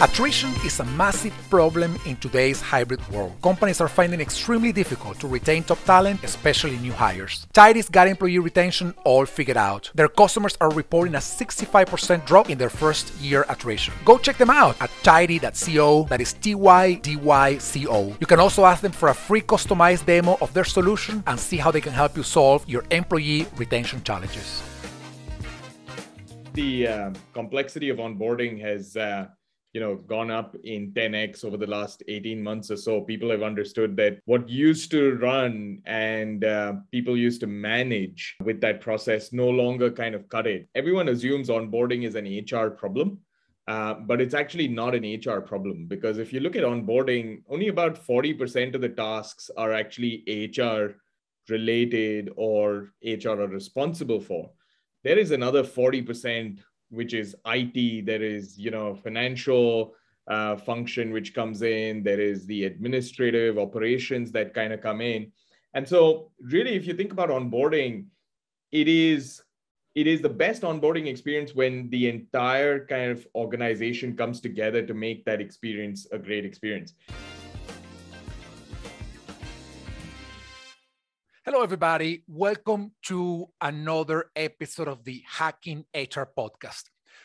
Attrition is a massive problem in today's hybrid world. Companies are finding extremely difficult to retain top talent, especially new hires. Tydy's got employee retention all figured out. Their customers are reporting a 65% drop in their first year attrition. Go check them out at tydy.co, that is T Y D Y C O. You can also ask them for a free customized demo of their solution and see how they can help you solve your employee retention challenges. The uh, complexity of onboarding has uh you know gone up in 10x over the last 18 months or so people have understood that what used to run and uh, people used to manage with that process no longer kind of cut it. Everyone assumes onboarding is an hr problem uh, but it's actually not an hr problem because if you look at onboarding only about 40% of the tasks are actually hr related or hr are responsible for. There is another 40% which is IT. There is, you know, financial uh, function which comes in. There is the administrative operations that kind of come in. And so, really, if you think about onboarding, it is it is the best onboarding experience when the entire kind of organization comes together to make that experience a great experience. Hello, everybody. Welcome to another episode of the Hacking HR podcast.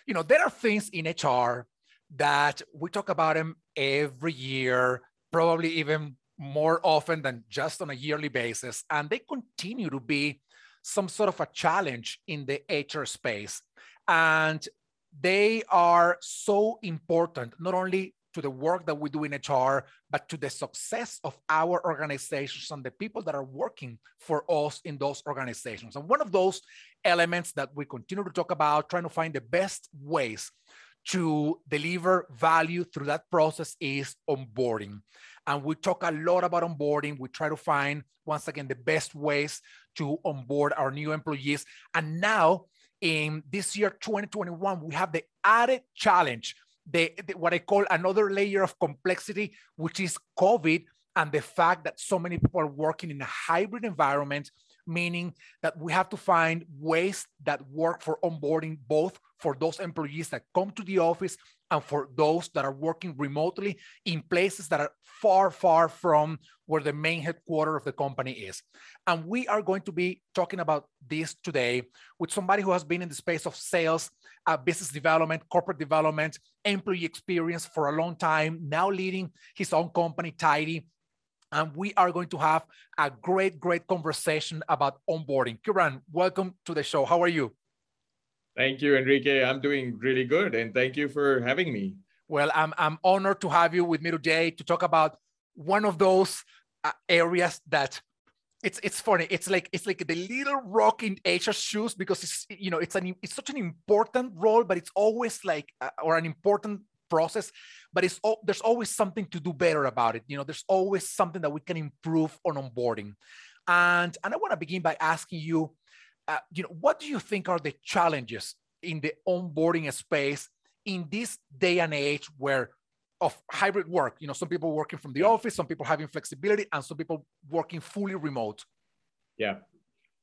You know, there are things in HR that we talk about them every year, probably even more often than just on a yearly basis, and they continue to be some sort of a challenge in the HR space. And they are so important, not only to the work that we do in HR, but to the success of our organizations and the people that are working for us in those organizations. And one of those elements that we continue to talk about, trying to find the best ways to deliver value through that process is onboarding. And we talk a lot about onboarding. We try to find, once again, the best ways to onboard our new employees. And now, in this year 2021, we have the added challenge the, the, what I call another layer of complexity, which is COVID and the fact that so many people are working in a hybrid environment, meaning that we have to find ways that work for onboarding both for those employees that come to the office and for those that are working remotely in places that are far, far from where the main headquarters of the company is. And we are going to be talking about this today with somebody who has been in the space of sales, uh, business development, corporate development, employee experience for a long time, now leading his own company, Tydy. And we are going to have a great, great conversation about onboarding. Kiran, welcome to the show. How are you? Thank you, Enrique. I'm doing really good. And thank you for having me. Well, I'm, I'm honored to have you with me today to talk about one of those uh, areas that it's it's funny. It's like it's like the little rock in HR's shoes because it's you know it's an it's such an important role, but it's always like uh, or an important process, but it's all, there's always something to do better about it. You know, there's always something that we can improve on onboarding, and and I want to begin by asking you, uh, you know, what do you think are the challenges in the onboarding space in this day and age where of hybrid work. You know, some people working from the office, some people having flexibility, and some people working fully remote. Yeah.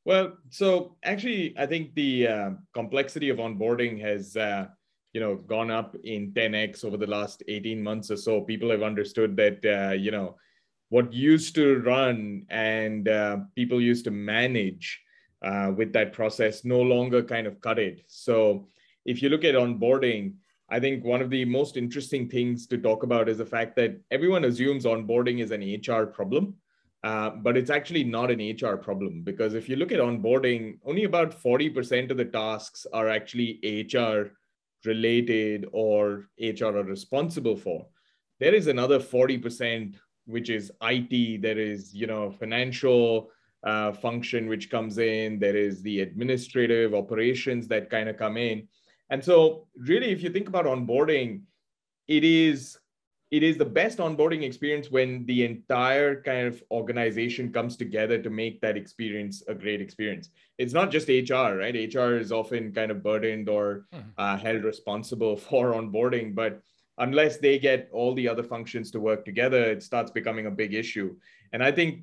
Well, so actually, I think the uh, complexity of onboarding has, uh, you know, gone up in 10x over the last 18 months or so. People have understood that, uh, you know, what used to run and uh, people used to manage uh, with that process no longer kind of cut it. So if you look at onboarding, I think one of the most interesting things to talk about is the fact that everyone assumes onboarding is an HR problem, uh, but it's actually not an HR problem because if you look at onboarding, only about 40% of the tasks are actually HR related or HR are responsible for. There is another 40%, which is IT, there is, you know, financial uh, function which comes in, there is the administrative operations that kind of come in and so, really, if you think about onboarding, it is it is the best onboarding experience when the entire kind of organization comes together to make that experience a great experience. It's not just HR, right? HR is often kind of burdened or hmm. uh, held responsible for onboarding, but unless they get all the other functions to work together, it starts becoming a big issue. And I think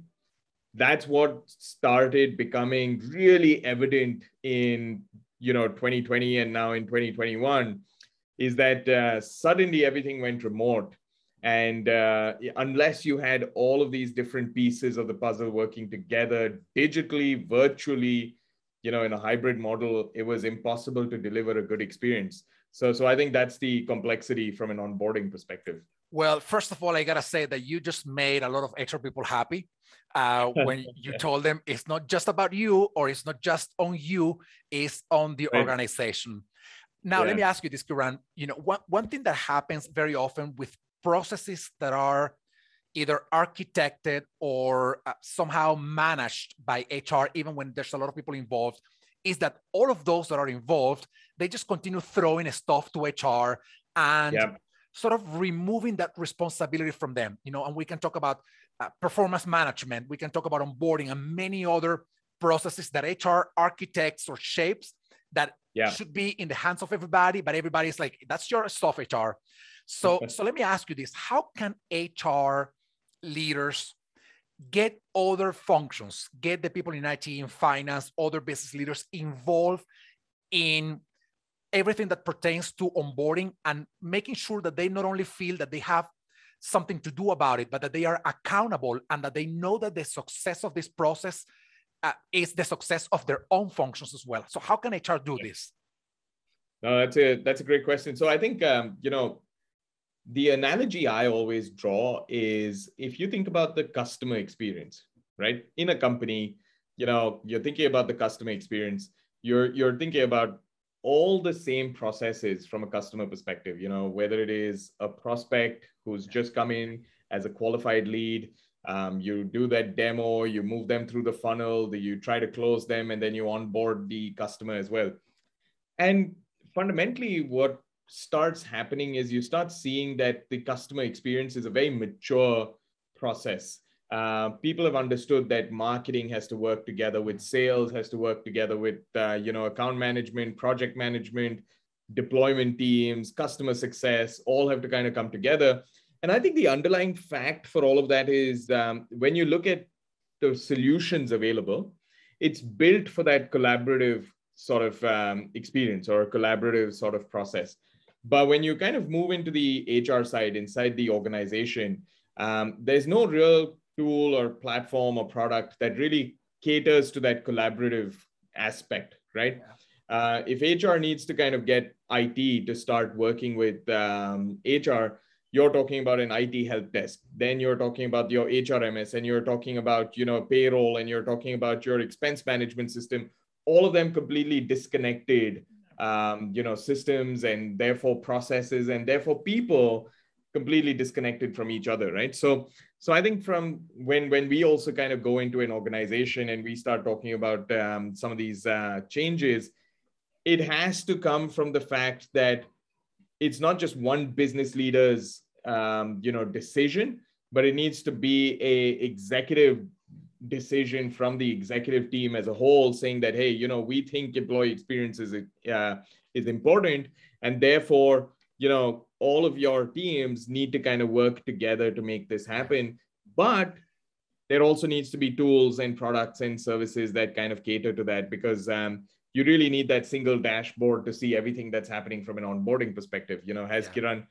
that's what started becoming really evident in you know 2020 and now in 2021 is that uh, suddenly everything went remote. And uh, unless you had all of these different pieces of the puzzle working together digitally, virtually, you know, in a hybrid model, it was impossible to deliver a good experience. So, so I think that's the complexity from an onboarding perspective. Well, first of all, I gotta say that you just made a lot of HR people happy uh, when you told them it's not just about you or it's not just on you, it's on the right. organization. Now, yeah. let me ask you this, Kiran. You know, one, one thing that happens very often with processes that are either architected or uh, somehow managed by HR, even when there's a lot of people involved, is that all of those that are involved, they just continue throwing stuff to HR and yep. Sort of removing that responsibility from them. You know, and we can talk about uh, performance management, we can talk about onboarding, and many other processes that HR architects or shapes that yeah. should be in the hands of everybody, but everybody's like, that's your stuff, HR. So, so let me ask you this: How can HR leaders get other functions, get the people in IT, in finance, other business leaders involved in everything that pertains to onboarding and making sure that they not only feel that they have something to do about it, but that they are accountable and that they know that the success of this process uh, is the success of their own functions as well. So, how can HR do this? No, that's a that's a great question. So, I think um, you know the analogy I always draw is if you think about the customer experience, right? In a company, you know, you're thinking about the customer experience. You're you're thinking about all the same processes from a customer perspective. You know, whether it is a prospect who's just come in as a qualified lead, um, you do that demo, you move them through the funnel, you try to close them, and then you onboard the customer as well. And fundamentally, what starts happening is you start seeing that the customer experience is a very mature process. Uh, people have understood that marketing has to work together with sales, has to work together with uh, you know account management, project management, deployment teams, customer success, all have to kind of come together. And I think the underlying fact for all of that is um, when you look at the solutions available, it's built for that collaborative sort of um, experience or collaborative sort of process. But when you kind of move into the HR side inside the organization, um, there's no real tool or platform or product that really caters to that collaborative aspect, right? Uh, if HR needs to kind of get IT to start working with um, HR, you're talking about an IT help desk. Then you're talking about your HRMS, and you're talking about you know payroll, and you're talking about your expense management system. All of them completely disconnected um, you know, systems and therefore processes and therefore people completely disconnected from each other, right? So, so I think from when when we also kind of go into an organization and we start talking about um, some of these uh, changes, it has to come from the fact that it's not just one business leader's um, you know decision, but it needs to be a executive decision from the executive team as a whole saying that hey you know we think employee experience is uh, is important and therefore you know all of your teams need to kind of work together to make this happen but there also needs to be tools and products and services that kind of cater to that because um, you really need that single dashboard to see everything that's happening from an onboarding perspective you know has yeah. kiran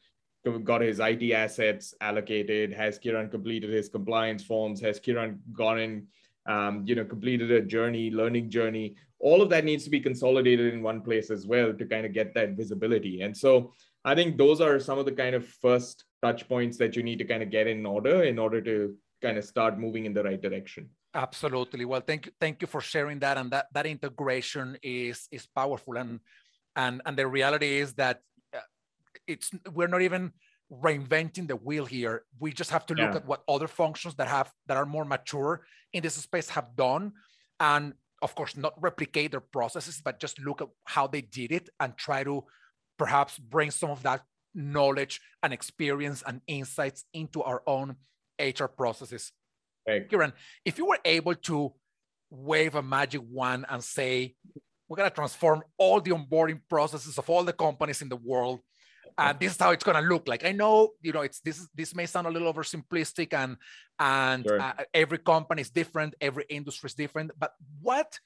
got his IT assets allocated? Has Kiran completed his compliance forms? Has Kiran gone and um, you know completed a journey, learning journey? All of that needs to be consolidated in one place as well to kind of get that visibility. And so I think those are some of the kind of first touch points that you need to kind of get in order in order to kind of start moving in the right direction. Absolutely. Well, thank you, thank you for sharing that. And that that integration is is powerful. And and and the reality is that it's we're not even reinventing the wheel here. We just have to look yeah. at what other functions that have that are more mature in this space have done, and of course not replicate their processes, but just look at how they did it and try to perhaps bring some of that knowledge and experience and insights into our own HR processes. Right. Kiran, if you were able to wave a magic wand and say, we're going to transform all the onboarding processes of all the companies in the world and this is how it's going to look like i know you know it's this this may sound a little oversimplistic and and sure. uh, every company is different every industry is different but what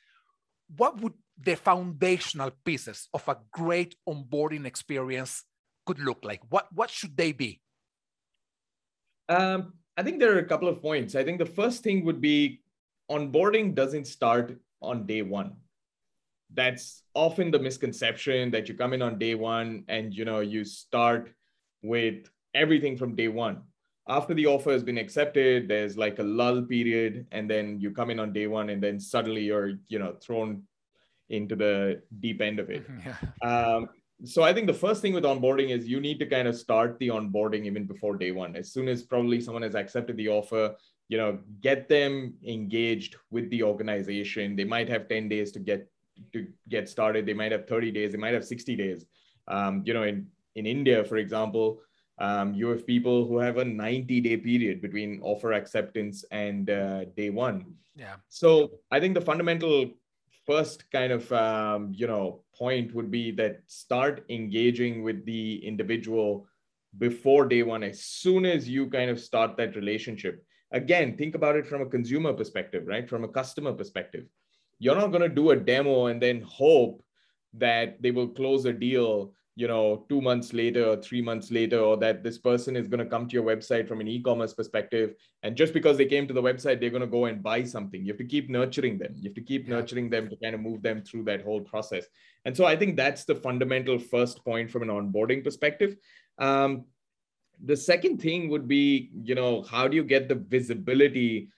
what would the foundational pieces of a great onboarding experience could look like? What what should they be? Um, I think there are a couple of points. I think the first thing would be onboarding doesn't start on day one. That's often the misconception that you come in on day one and you know you start with everything from day one. After the offer has been accepted, there's like a lull period, and then you come in on day one, and then suddenly you're you know thrown into the deep end of it. Yeah. Um, so I think the first thing with onboarding is you need to kind of start the onboarding even before day one. As soon as probably someone has accepted the offer, you know, get them engaged with the organization. They might have 10 days to get to get started. They might have 30 days. They might have 60 days. Um, you know, in in India, for example, um, you have people who have a 90 day period between offer acceptance and uh, day one. Yeah. So I think the fundamental first kind of um, you know point would be that start engaging with the individual before day one as soon as you kind of start that relationship again think about it from a consumer perspective right from a customer perspective you're not going to do a demo and then hope that they will close a deal you know two months later or three months later or that this person is going to come to your website from an e-commerce perspective. And just because they came to the website they're going to go and buy something. You have to keep nurturing them. You have to keep yeah. nurturing them to kind of move them through that whole process. And so i think that's the fundamental first point from an onboarding perspective. Um, the second thing would be you know how do you get the visibility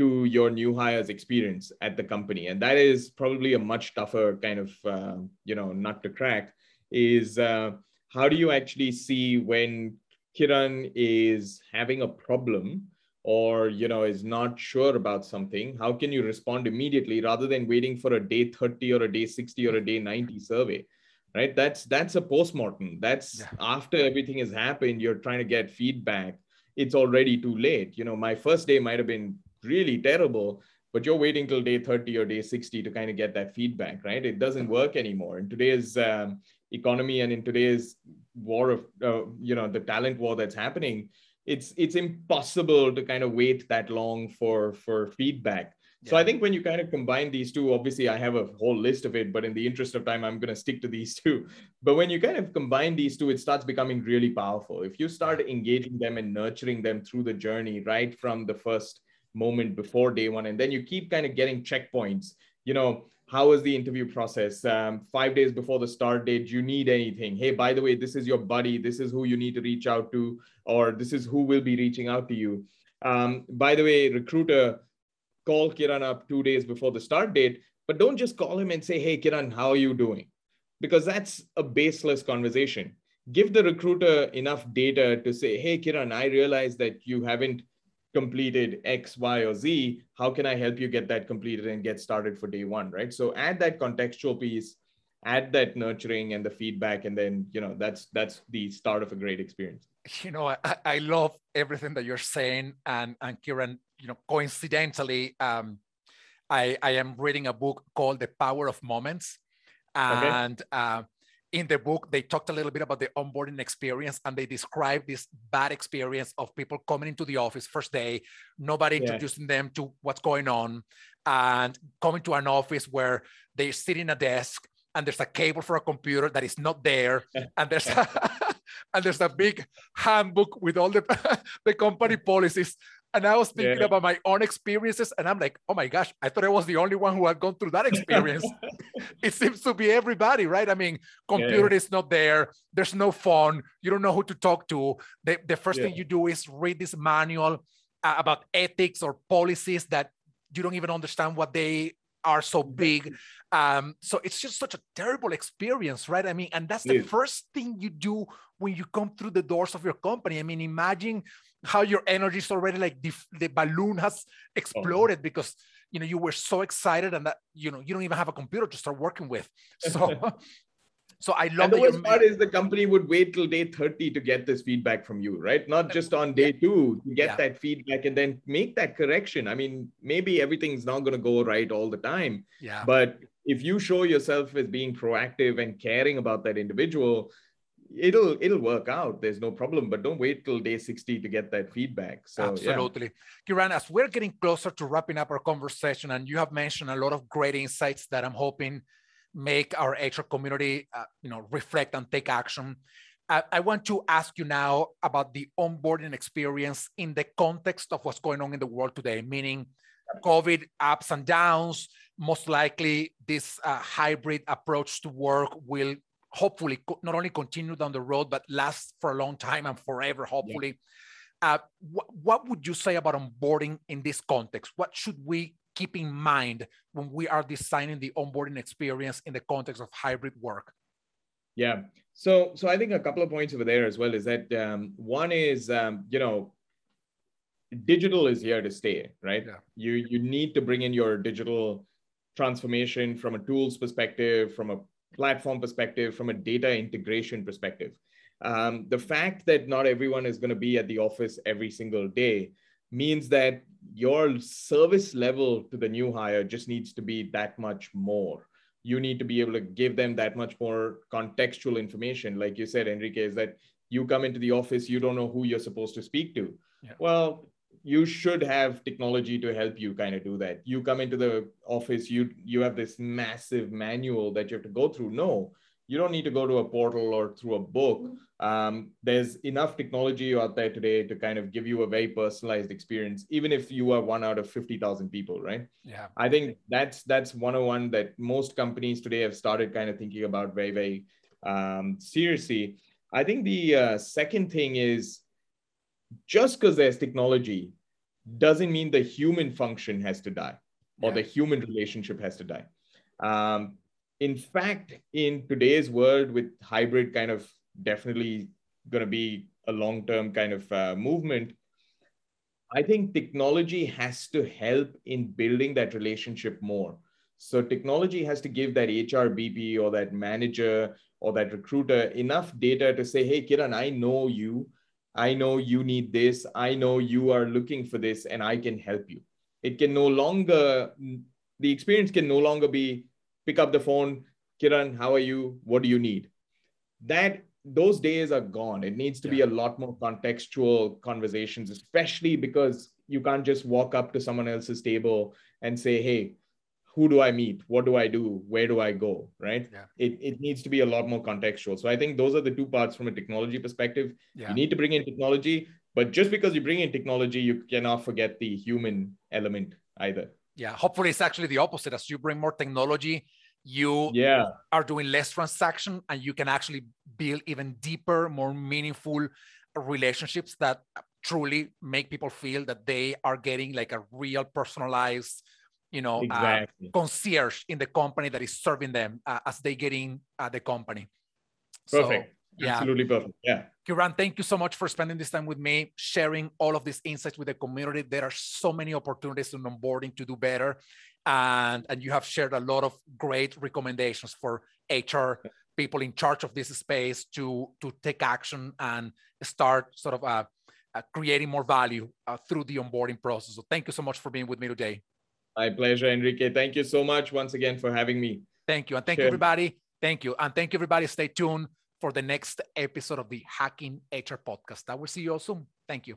to your new hires experience at the company. And that is probably a much tougher kind of uh, you know nut to crack is uh, how do you actually see when Kiran is having a problem or you know is not sure about something how can you respond immediately rather than waiting for a day 30 or a day 60 or a day 90 survey right? That's that's a postmortem. That's yeah. after everything has happened you're trying to get feedback. It's already too late. You know my first day might have been really terrible but you're waiting till day 30 or day 60 to kind of get that feedback right? It doesn't work anymore. In today's um, economy and in today's war of uh, you know the talent war that's happening it's it's impossible to kind of wait that long for for feedback. Yeah. so i think when you kind of combine these two obviously i have a whole list of it but in the interest of time i'm going to stick to these two. But when you kind of combine these two it starts becoming really powerful. If you start engaging them and nurturing them through the journey right from the first moment before day one and then you keep kind of getting checkpoints. You know how is the interview process? Um, five days before the start date do you need anything? Hey by the way this is your buddy. This is who you need to reach out to or this is who will be reaching out to you. Um, by the way recruiter call kiran up two days before the start date but don't just call him and say hey kiran how are you doing? Because that's a baseless conversation. Give the recruiter enough data to say hey kiran i realize that you haven't completed X, Y, or Z. How can I help you get that completed and get started for day one, right? So add that contextual piece, add that nurturing and the feedback, and then you know that's that's the start of a great experience. You know, I, I love everything that you're saying, and and Kiran, you know, coincidentally, um, I I am reading a book called The Power of Moments, and. Okay. Uh, in the book, they talked a little bit about the onboarding experience and they described this bad experience of people coming into the office first day, nobody yeah. introducing them to what's going on, and coming to an office where they sit in a desk and there's a cable for a computer that is not there, and there's a, and there's a big handbook with all the the company policies and I was thinking yeah. about my own experiences, and I'm like, oh my gosh, I thought I was the only one who had gone through that experience. it seems to be everybody, right? I mean, computer yeah. is not there, there's no phone, you don't know who to talk to. The, the first yeah. thing you do is read this manual uh, about ethics or policies that you don't even understand what they are so big. Um, so it's just such a terrible experience, right? I mean, and that's the first thing you do when you come through the doors of your company. I mean, imagine how your energy is already like the, the balloon has exploded oh. because you know you were so excited and that you know you don't even have a computer to start working with so so i love and the worst part is the company would wait till day 30 to get this feedback from you right? Not just on day two to get yeah. that feedback and then make that correction. I mean maybe everything's not going to go right all the time yeah. but if you show yourself as being proactive and caring about that individual it'll it'll work out. There's no problem but don't wait till day 60 to get that feedback. So absolutely. Yeah. kiran as we're getting closer to wrapping up our conversation and you have mentioned a lot of great insights that i'm hoping make our hr community uh, you know reflect and take action I, I want to ask you now about the onboarding experience in the context of what's going on in the world today, meaning COVID ups and downs. Most likely, this uh, hybrid approach to work will hopefully not only continue down the road, but last for a long time and forever, hopefully. Yeah. Uh, wh- what would you say about onboarding in this context? What should we keep in mind when we are designing the onboarding experience in the context of hybrid work? Yeah. So, so I think a couple of points over there as well is that um, one is, um, you know, digital is here to stay, right? Yeah. You you need to bring in your digital transformation from a tools perspective, from a platform perspective, from a data integration perspective. Um, the fact that not everyone is going to be at the office every single day means that your service level to the new hire just needs to be that much more. You need to be able to give them that much more contextual information. Like you said, Enrique, is that you come into the office, you don't know who you're supposed to speak to. Yeah. Well, you should have technology to help you kind of do that you come into the office you you have this massive manual that you have to go through no you don't need to go to a portal or through a book. Um, there's enough technology out there today to kind of give you a very personalized experience even if you are one out of 50000 people right? Yeah. I think that's that's 101 that most companies today have started kind of thinking about very very um, seriously. I think the uh, second thing is just because there's technology doesn't mean the human function has to die or yeah. the human relationship has to die. Um, in fact, in today's world with hybrid kind of definitely going to be a long term kind of uh, movement, I think technology has to help in building that relationship more. So technology has to give that HR BP or that manager or that recruiter enough data to say, hey, Kiran, I know you. I know you need this. I know you are looking for this, and I can help you. It can no longer, the experience can no longer be pick up the phone, Kiran, how are you? What do you need? That those days are gone. It needs to yeah. be a lot more contextual conversations, especially because you can't just walk up to someone else's table and say, hey, who do I meet? What do I do? Where do I go? Right? Yeah. It, it needs to be a lot more contextual. So I think those are the two parts from a technology perspective. Yeah. You need to bring in technology, but just because you bring in technology, you cannot forget the human element either. Yeah. Hopefully it's actually the opposite. As you bring more technology, you yeah. are doing less transaction and you can actually build even deeper, more meaningful relationships that truly make people feel that they are getting like a real personalized you know, uh, exactly. uh, concierge in the company that is serving them uh, as they get in uh, the company. Perfect. So, yeah. Absolutely perfect. Yeah. Kiran, thank you so much for spending this time with me, sharing all of these insights with the community. There are so many opportunities in onboarding to do better. And, and you have shared a lot of great recommendations for HR people in charge of this space to, to take action and start sort of uh, uh, creating more value uh, through the onboarding process. So thank you so much for being with me today. My pleasure, Enrique. Thank you so much once again for having me. Thank you. And thank you, everybody. Thank you. And thank you, everybody. Stay tuned for the next episode of the Hacking HR podcast. I will see you all soon. Thank you.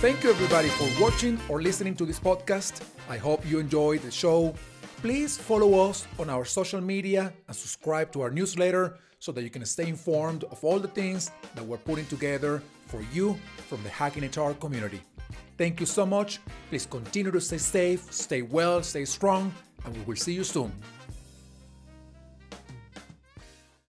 Thank you, everybody, for watching or listening to this podcast. I hope you enjoyed the show. Please follow us on our social media and subscribe to our newsletter so that you can stay informed of all the things that we're putting together for you from the Hacking HR community. Thank you so much. Please continue to stay safe, stay well, stay strong, and we will see you soon.